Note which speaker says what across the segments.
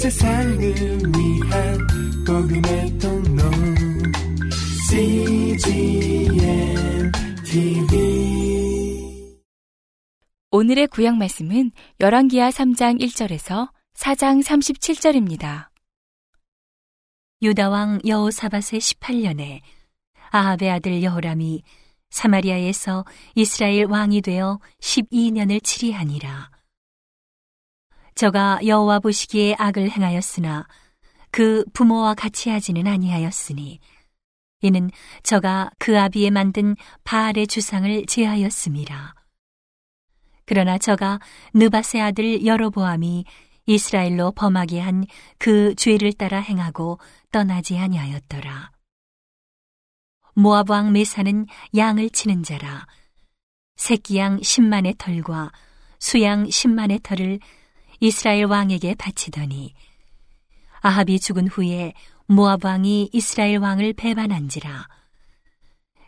Speaker 1: 세상을 위한 복음의 통로 CGM TV
Speaker 2: 오늘의 구약 말씀은 열왕기하 3장 1절에서 4장 37절입니다.
Speaker 3: 유다왕 여호사밧의 18년에 아합의 아들 여호람이 사마리아에서 이스라엘 왕이 되어 12년을 치리하니라. 저가 여호와 보시기에 악을 행하였으나 그 부모와 같이 하지는 아니하였으니 이는 저가 그 아비에 만든 바알의 주상을 제하였습니다. 그러나 저가 느바세 아들 여로보암이 이스라엘로 범하게 한 그 죄를 따라 행하고 떠나지 아니하였더라. 모압 왕 메사는 양을 치는 자라 새끼 양 10만의 털과 수양 10만의 털을 이스라엘 왕에게 바치더니 아합이 죽은 후에 모압 왕이 이스라엘 왕을 배반한지라.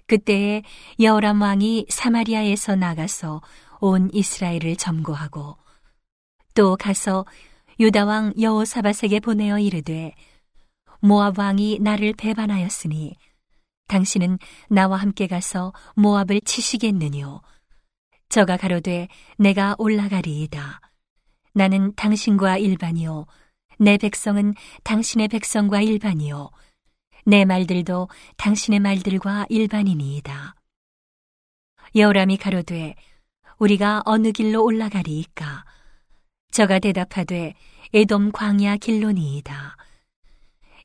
Speaker 3: 그때에 여호람 왕이 사마리아에서 나가서 온 이스라엘을 점거하고 또 가서 유다 왕 여호사밧에게 보내어 이르되 모압 왕이 나를 배반하였으니 당신은 나와 함께 가서 모압을 치시겠느뇨? 저가 가로되 내가 올라가리이다 나는 당신과 일반이요 내 백성은 당신의 백성과 일반이요 내 말들도 당신의 말들과 일반이니이다 여호람이 가로되 우리가 어느 길로 올라가리이까 저가 대답하되 에돔 광야 길로니이다.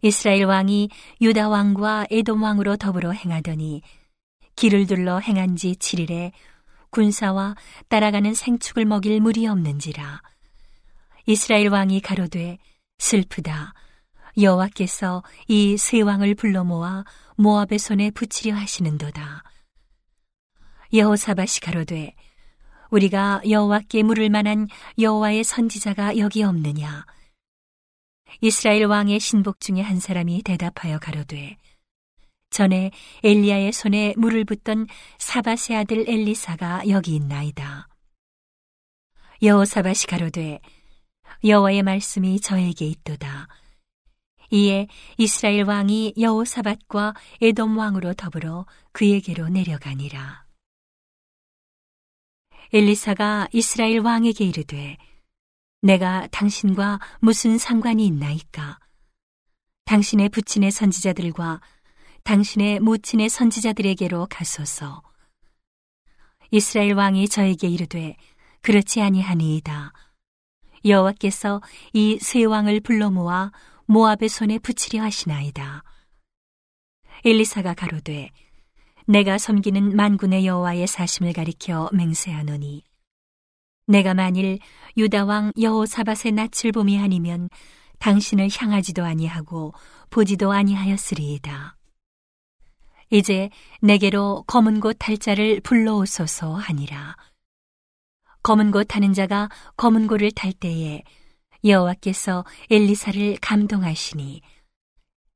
Speaker 3: 이스라엘 왕이 유다 왕과 에돔 왕으로 더불어 행하더니 길을 둘러 행한 지 7일에 군사와 따라가는 생축을 먹일 물이 없는지라. 이스라엘 왕이 가로되 슬프다. 여호와께서 이 세 왕을 불러 모아 모압의 손에 붙이려 하시는도다. 여호사밧이 가로되 우리가 여호와께 물을 만한 여호와의 선지자가 여기 없느냐? 이스라엘 왕의 신복 중에 한 사람이 대답하여 가로되 전에 엘리야의 손에 물을 붓던 사바세 아들 엘리사가 여기 있나이다. 여호사밧이 가로되 여호와의 말씀이 저에게 있도다. 이에 이스라엘 왕이 여호사밧과 에돔 왕으로 더불어 그에게로 내려가니라. 엘리사가 이스라엘 왕에게 이르되 내가 당신과 무슨 상관이 있나이까 당신의 부친의 선지자들과 당신의 모친의 선지자들에게로 가소서 이스라엘 왕이 저에게 이르되 그렇지 아니하니이다 여호와께서 이 세 왕을 불러 모아 모압의 손에 붙이려 하시나이다 엘리사가 가로되 내가 섬기는 만군의 여호와의 사심을 가리켜 맹세하노니 내가 만일 유다 왕 여호사밧의 낯을 봄이 아니면 당신을 향하지도 아니하고 보지도 아니하였으리이다. 이제 내게로 검은 곳 탈자를 불러오소서 하니라. 검은 곳 타는 자가 검은 곳을 탈 때에 여호와께서 엘리사를 감동하시니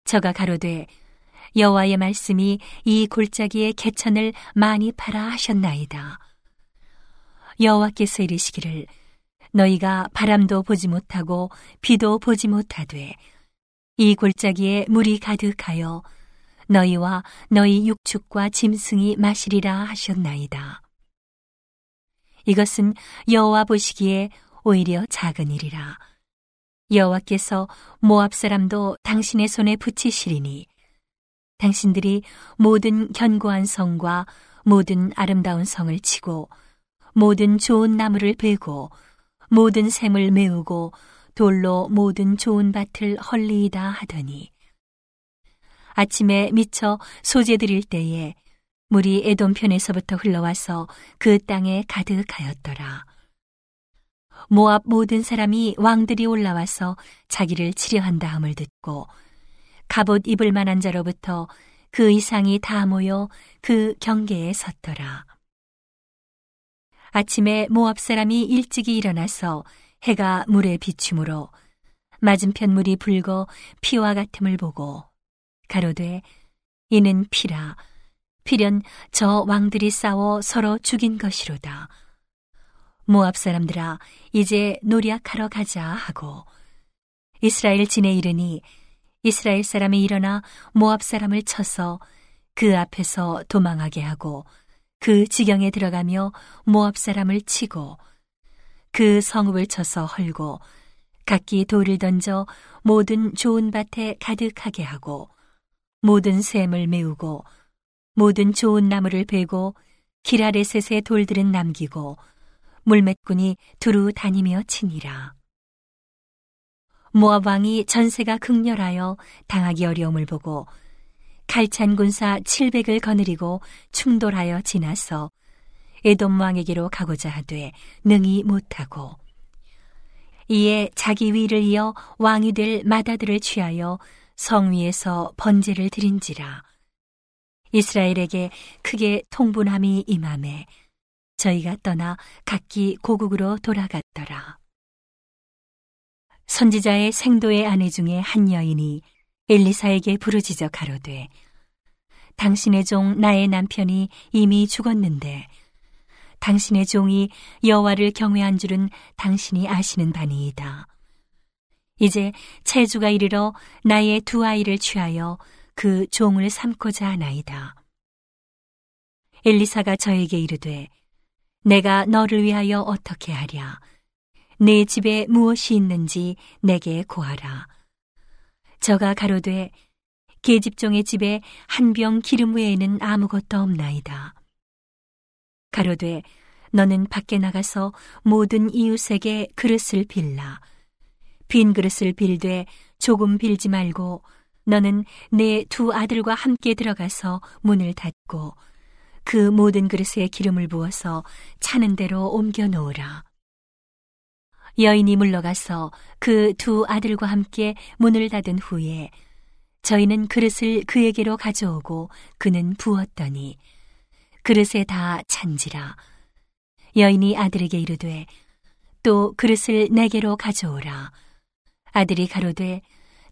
Speaker 3: 저가 가로되 여호와의 말씀이 이 골짜기의 개천을 많이 팔아 하셨나이다. 여호와께서 이르시기를 너희가 바람도 보지 못하고 비도 보지 못하되 이 골짜기에 물이 가득하여 너희와 너희 육축과 짐승이 마시리라 하셨나이다. 이것은 여호와 보시기에 오히려 작은 일이라. 여호와께서 모압 사람도 당신의 손에 붙이시리니 당신들이 모든 견고한 성과 모든 아름다운 성을 치고 모든 좋은 나무를 베고 모든 샘을 메우고 돌로 모든 좋은 밭을 헐리이다 하더니 아침에 미쳐 소재 드릴 때에 물이 에돔 편에서부터 흘러와서 그 땅에 가득하였더라. 모압 모든 사람이 왕들이 올라와서 자기를 치려한다 함을 듣고 갑옷 입을 만한 자로부터 그 이상이 다 모여 그 경계에 섰더라. 아침에 모압 사람이 일찍이 일어나서 해가 물에 비춤으로 맞은편 물이 붉어 피와 같음을 보고 가로되 이는 피라 필연 저 왕들이 싸워 서로 죽인 것이로다. 모압 사람들아 이제 노략하러 가자 하고 이스라엘 진에 이르니 이스라엘 사람이 일어나 모압 사람을 쳐서 그 앞에서 도망하게 하고 그 지경에 들어가며 모압 사람을 치고 그 성읍을 쳐서 헐고 각기 돌을 던져 모든 좋은 밭에 가득하게 하고 모든 샘을 메우고 모든 좋은 나무를 베고 길 아래 셋의 돌들은 남기고 물맷꾼이 두루 다니며 치니라. 모압 왕이 전세가 극렬하여 당하기 어려움을 보고 칼찬 군사 700을 거느리고 충돌하여 지나서 에돔 왕에게로 가고자 하되 능히 못하고 이에 자기 위를 이어 왕이 될 마다들을 취하여 성 위에서 번제를 드린지라 이스라엘에게 크게 통분함이 임함에 저희가 떠나 각기 고국으로 돌아갔더라. 선지자의 생도의 아내 중에 한 여인이 엘리사에게 부르짖어 가로되 당신의 종 나의 남편이 이미 죽었는데 당신의 종이 여호와를 경외한 줄은 당신이 아시는 바니이다. 이제 체주가 이르러 나의 두 아이를 취하여 그 종을 삼고자 하나이다. 엘리사가 저에게 이르되 내가 너를 위하여 어떻게 하랴 내 집에 무엇이 있는지 내게 고하라. 저가 가로되 계집종의 집에 한 병 기름 외에는 아무것도 없나이다. 가로되 너는 밖에 나가서 모든 이웃에게 그릇을 빌라. 빈 그릇을 빌되 조금 빌지 말고 너는 내 두 아들과 함께 들어가서 문을 닫고 그 모든 그릇에 기름을 부어서 차는 대로 옮겨 놓으라. 여인이 물러가서 그 두 아들과 함께 문을 닫은 후에 저희는 그릇을 그에게로 가져오고 그는 부었더니 그릇에 다 찬지라. 여인이 아들에게 이르되 또 그릇을 내게로 가져오라. 아들이 가로되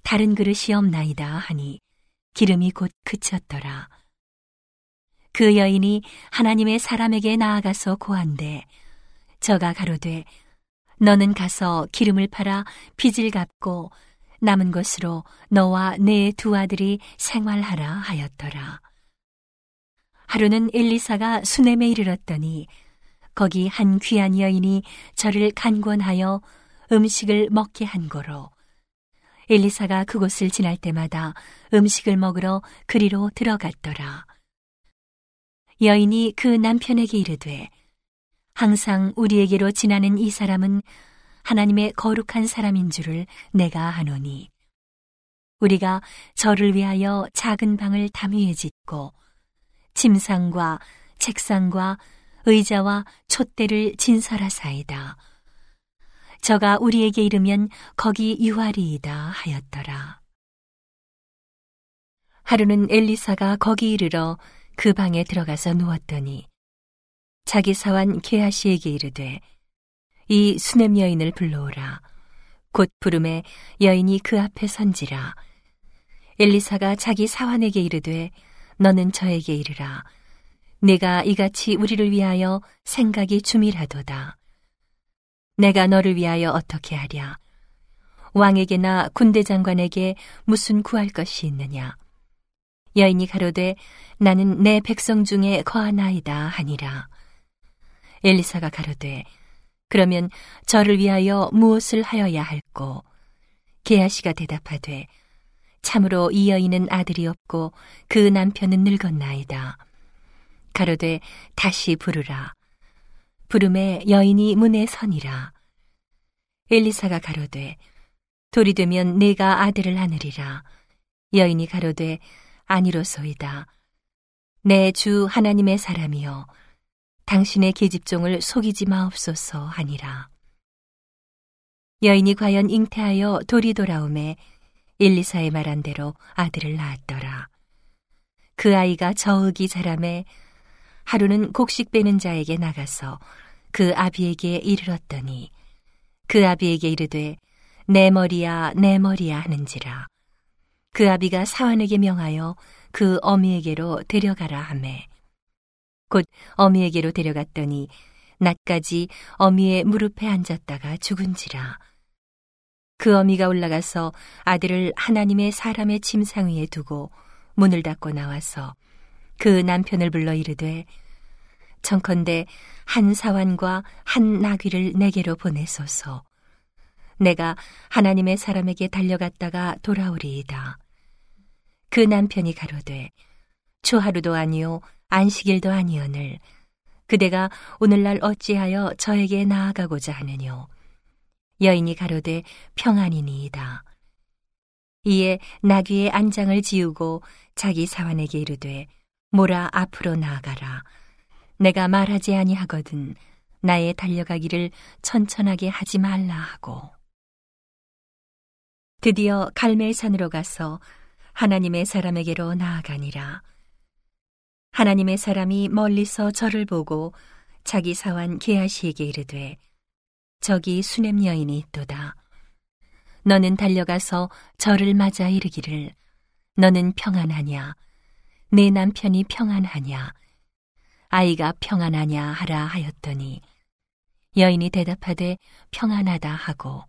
Speaker 3: 다른 그릇이 없나이다 하니 기름이 곧 그쳤더라. 그 여인이 하나님의 사람에게 나아가서 고한데 저가 가로되 너는 가서 기름을 팔아 빚을 갚고 남은 것으로 너와 내 두 아들이 생활하라 하였더라. 하루는 엘리사가 수넴에 이르렀더니 거기 한 귀한 여인이 저를 간권하여 음식을 먹게 한 거로 엘리사가 그곳을 지날 때마다 음식을 먹으러 그리로 들어갔더라. 여인이 그 남편에게 이르되 항상 우리에게로 지나는 이 사람은 하나님의 거룩한 사람인 줄을 내가 아노니 우리가 저를 위하여 작은 방을 담위에 짓고 침상과 책상과 의자와 촛대를 진설하사이다. 저가 우리에게 이르면 거기 유아리이다 하였더라. 하루는 엘리사가 거기 이르러 그 방에 들어가서 누웠더니 자기 사환 게하시에게 이르되 이 수냄 여인을 불러오라. 곧 부름에 여인이 그 앞에 선지라. 엘리사가 자기 사환에게 이르되 너는 저에게 이르라. 내가 이같이 우리를 위하여 생각이 주밀하도다. 내가 너를 위하여 어떻게 하랴? 왕에게나 군대 장관에게 무슨 구할 것이 있느냐? 여인이 가로되 나는 내 백성 중에 거하나이다 하니라. 엘리사가 가로되 그러면 저를 위하여 무엇을 하여야 할꼬? 게하시가 대답하되 참으로 이 여인은 아들이 없고 그 남편은 늙었나이다. 가로되 다시 부르라. 부름에 여인이 문에 서니라. 엘리사가 가로되 돌이 되면 내가 아들을 하느리라. 여인이 가로되 아니로소이다. 내 주 하나님의 사람이여 당신의 계집종을 속이지 마옵소서 하니라. 여인이 과연 잉태하여 돌이 돌아오매 엘리사의 말한 대로 아들을 낳았더라. 그 아이가 저으기 자람에 하루는 곡식 빼는 자에게 나가서 그 아비에게 이르렀더니 그 아비에게 이르되 내 머리야 내 머리야 하는지라. 그 아비가 사환에게 명하여 그 어미에게로 데려가라 하매. 곧 어미에게로 데려갔더니 낮까지 어미의 무릎에 앉았다가 죽은지라. 그 어미가 올라가서 아들을 하나님의 사람의 침상 위에 두고 문을 닫고 나와서 그 남편을 불러 이르되 청컨대 한 사환과 한 나귀를 내게로 보내소서. 내가 하나님의 사람에게 달려갔다가 돌아오리이다. 그 남편이 가로되 주하루도 아니요 안식일도 아니오늘 그대가 오늘날 어찌하여 저에게 나아가고자 하느뇨 여인이 가로되 평안이니이다. 이에 나귀의 안장을 지우고 자기 사환에게 이르되 모라 앞으로 나아가라. 내가 말하지 아니하거든 나의 달려가기를 천천하게 하지 말라 하고. 드디어 갈멜산으로 가서 하나님의 사람에게로 나아가니라. 하나님의 사람이 멀리서 저를 보고 자기 사환 게하시에게 이르되 저기 수냄 여인이 있도다. 너는 달려가서 저를 맞아 이르기를 너는 평안하냐 내 남편이 평안하냐? 아이가 평안하냐 하라 하였더니 여인이 대답하되 평안하다 하고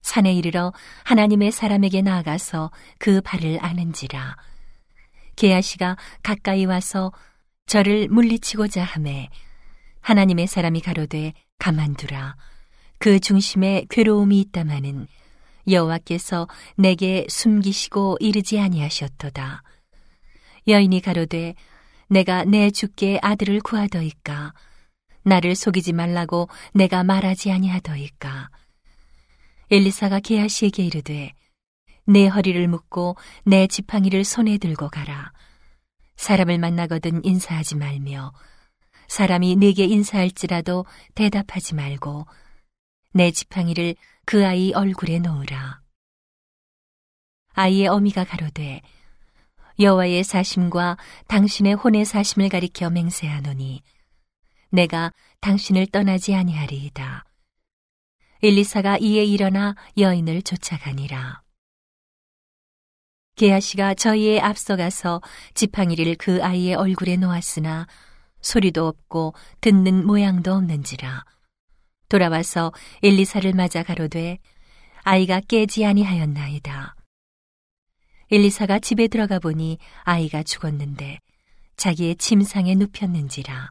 Speaker 3: 산에 이르러 하나님의 사람에게 나아가서 그 발을 아는지라. 게하시가 가까이 와서 저를 물리치고자 하매 하나님의 사람이 가로되 가만두라. 그 중심에 괴로움이 있다마는 여호와께서 내게 숨기시고 이르지 아니하셨도다 여인이 가로되 내가 내 주께 아들을 구하더이까? 나를 속이지 말라고 내가 말하지 아니하더이까? 엘리사가 게하시에게 이르되 내 허리를 묶고 내 지팡이를 손에 들고 가라. 사람을 만나거든 인사하지 말며 사람이 내게 인사할지라도 대답하지 말고 내 지팡이를 그 아이 얼굴에 놓으라. 아이의 어미가 가로되 여호와의 사심과 당신의 혼의 사심을 가리켜 맹세하노니 내가 당신을 떠나지 아니하리이다. 엘리사가 이에 일어나 여인을 쫓아가니라. 게하시가 저희의 앞서가서 지팡이를 그 아이의 얼굴에 놓았으나 소리도 없고 듣는 모양도 없는지라. 돌아와서 엘리사를 맞아 가로되 아이가 깨지 아니하였나이다. 엘리사가 집에 들어가 보니 아이가 죽었는데 자기의 침상에 눕혔는지라.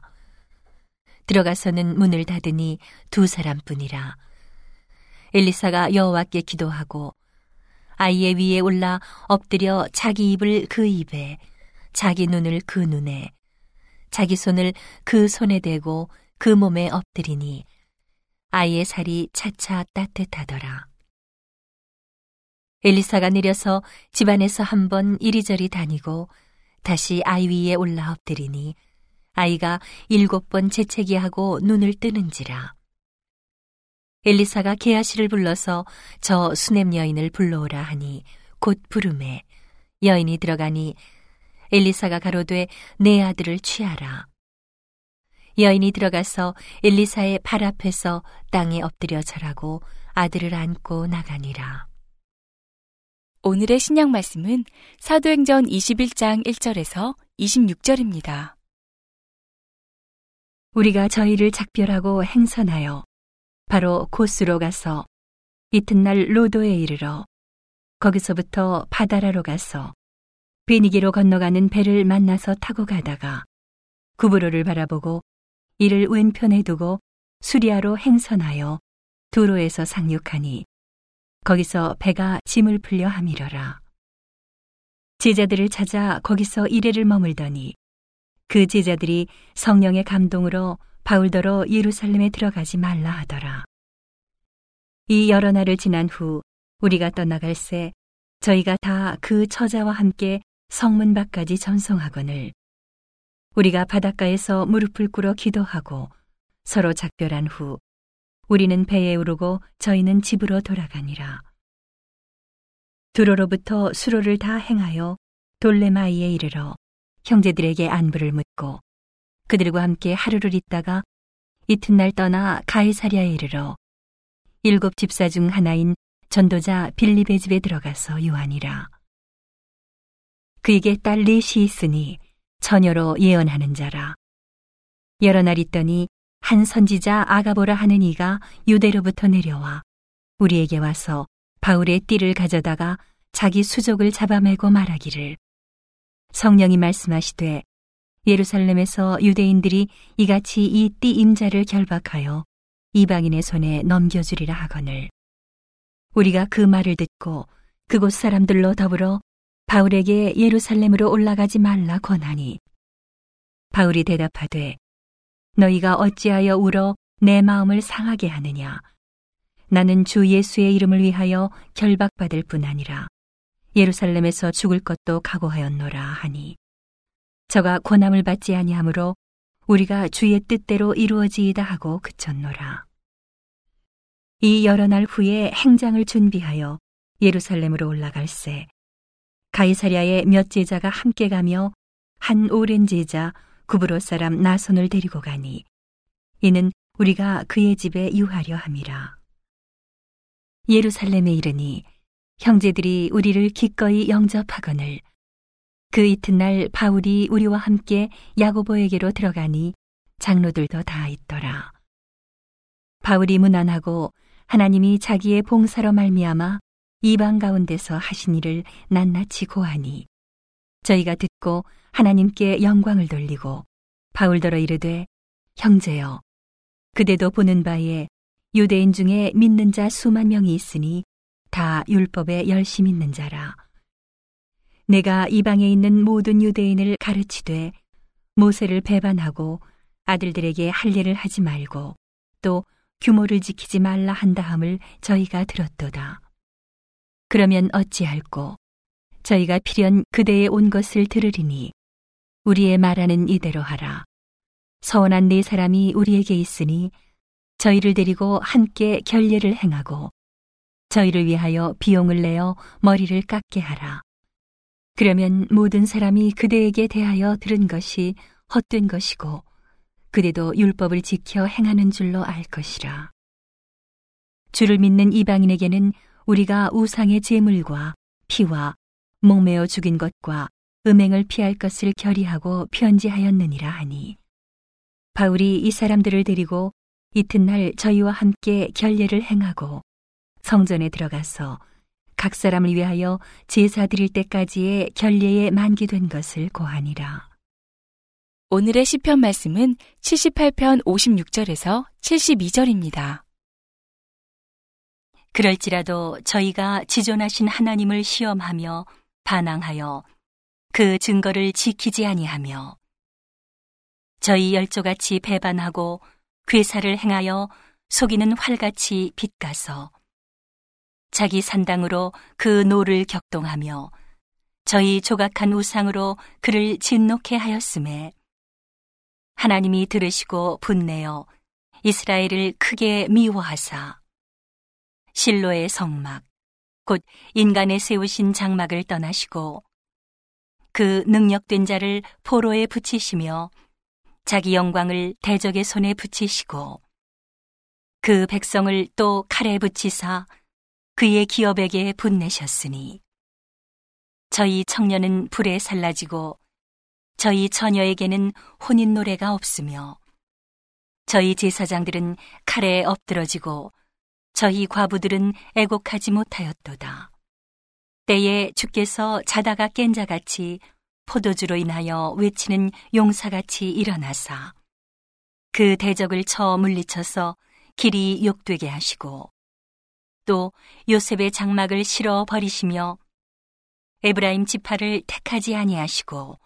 Speaker 3: 들어가서는 문을 닫으니 두 사람뿐이라. 엘리사가 여호와께 기도하고 아이의 위에 올라 엎드려 자기 입을 그 입에 자기 눈을 그 눈에 자기 손을 그 손에 대고 그 몸에 엎드리니 아이의 살이 차차 따뜻하더라. 엘리사가 내려서 집안에서 한번 이리저리 다니고 다시 아이 위에 올라 엎드리니 아이가 일곱 번 재채기 하고 눈을 뜨는지라. 엘리사가 게하시를 불러서 저 수냄 여인을 불러오라 하니 곧 부름에 여인이 들어가니 엘리사가 가로되 내 아들을 취하라. 여인이 들어가서 엘리사의 발 앞에서 땅에 엎드려 절하고 아들을 안고 나가니라.
Speaker 2: 오늘의 신약 말씀은 사도행전 21장 1절에서 26절입니다.
Speaker 3: 우리가 저희를 작별하고 행선하여 바로 코스로 가서 이튿날 로도에 이르러 거기서부터 바다라로 가서 베니게로 건너가는 배를 만나서 타고 가다가 구브로를 바라보고 이를 왼편에 두고 수리아로 행선하여 도로에서 상륙하니 거기서 배가 짐을 풀려 함이러라. 제자들을 찾아 거기서 이래를 머물더니 그 제자들이 성령의 감동으로 바울더러 예루살렘에 들어가지 말라 하더라. 이 여러 날을 지난 후 우리가 떠나갈 새 저희가 다 그 처자와 함께 성문 밖까지 전송하거늘 우리가 바닷가에서 무릎을 꿇어 기도하고 서로 작별한 후 우리는 배에 오르고 저희는 집으로 돌아가니라. 두로로부터 수로를 다 행하여 돌레마이에 이르러 형제들에게 안부를 묻고 그들과 함께 하루를 있다가 이튿날 떠나 가이사리아에 이르러 일곱 집사 중 하나인 전도자 빌립의 집에 들어가서 요하니라. 그에게 딸 넷이 있으니 처녀로 예언하는 자라. 여러 날 있더니 한 선지자 아가보라 하는 이가 유대로부터 내려와 우리에게 와서 바울의 띠를 가져다가 자기 수족을 잡아매고 말하기를. 성령이 말씀하시되 예루살렘에서 유대인들이 이같이 이 띠 임자를 결박하여 이방인의 손에 넘겨주리라 하거늘. 우리가 그 말을 듣고 그곳 사람들로 더불어 바울에게 예루살렘으로 올라가지 말라 권하니 바울이 대답하되 너희가 어찌하여 울어 내 마음을 상하게 하느냐 나는 주 예수의 이름을 위하여 결박받을 뿐 아니라 예루살렘에서 죽을 것도 각오하였노라 하니 저가 고난을 받지 아니하므로 우리가 주의 뜻대로 이루어지이다 하고 그쳤노라. 이 여러 날 후에 행장을 준비하여 예루살렘으로 올라갈새 가이사랴의 몇 제자가 함께 가며 한 오랜 제자 구브로 사람 나손을 데리고 가니 이는 우리가 그의 집에 유하려 함이라. 예루살렘에 이르니 형제들이 우리를 기꺼이 영접하거늘 그 이튿날 바울이 우리와 함께 야고보에게로 들어가니 장로들도 다 있더라. 바울이 무난하고 하나님이 자기의 봉사로 말미암아 이방 가운데서 하신 일을 낱낱이 고하니 저희가 듣고 하나님께 영광을 돌리고 바울더러 이르되 형제여 그대도 보는 바에 유대인 중에 믿는 자 수만 명이 있으니 다 율법에 열심 있는 자라 내가 이방에 있는 모든 유대인을 가르치되 모세를 배반하고 아들들에게 할례를 하지 말고 또 규모를 지키지 말라 한다함을 저희가 들었도다. 그러면 어찌할꼬 저희가 필연 그대의 온 것을 들으리니 우리의 말하는 이대로 하라. 서원한 네 사람이 우리에게 있으니 저희를 데리고 함께 결례를 행하고 저희를 위하여 비용을 내어 머리를 깎게 하라. 그러면 모든 사람이 그대에게 대하여 들은 것이 헛된 것이고 그대도 율법을 지켜 행하는 줄로 알 것이라. 주를 믿는 이방인에게는 우리가 우상의 제물과 피와 목매어 죽인 것과 음행을 피할 것을 결의하고 편지하였느니라 하니 바울이 이 사람들을 데리고 이튿날 저희와 함께 결례를 행하고 성전에 들어가서 각 사람을 위하여 제사 드릴 때까지의 결례에 만기된 것을 고하니라.
Speaker 2: 오늘의 시편 말씀은 78편 56절에서 72절입니다.
Speaker 3: 그럴지라도 저희가 지존하신 하나님을 시험하며 반항하여 그 증거를 지키지 아니하며 저희 열조같이 배반하고 궤사를 행하여 속이는 활같이 빗가서 자기 산당으로 그 노를 격동하며 저희 조각한 우상으로 그를 진노케 하였음에 하나님이 들으시고 분내어 이스라엘을 크게 미워하사 실로의 성막 곧 인간의 세우신 장막을 떠나시고 그 능력된 자를 포로에 붙이시며 자기 영광을 대적의 손에 붙이시고 그 백성을 또 칼에 붙이사 그의 기업에게 분내셨으니 저희 청년은 불에 살라지고 저희 처녀에게는 혼인 노래가 없으며 저희 제사장들은 칼에 엎드러지고 저희 과부들은 애곡하지 못하였도다. 때에 주께서 자다가 깬 자같이 포도주로 인하여 외치는 용사같이 일어나사 그 대적을 쳐 물리쳐서 길이 욕되게 하시고 또 요셉의 장막을 실어 버리시며 에브라임 지파를 택하지 아니하시고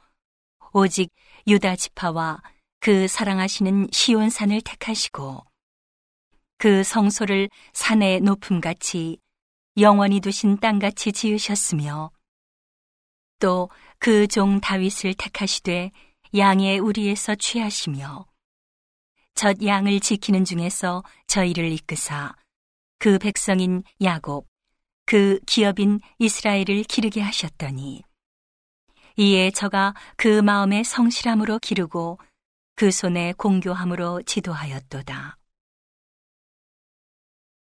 Speaker 3: 오직 유다 지파와 그 사랑하시는 시온산을 택하시고 그 성소를 산의 높음같이 영원히 두신 땅같이 지으셨으며 또 그 종 다윗을 택하시되 양의 우리에서 취하시며 젖 양을 지키는 중에서 저희를 이끄사 그 백성인 야곱, 그 기업인 이스라엘을 기르게 하셨더니 이에 저가 그 마음의 성실함으로 기르고 그 손에 공교함으로 지도하였도다.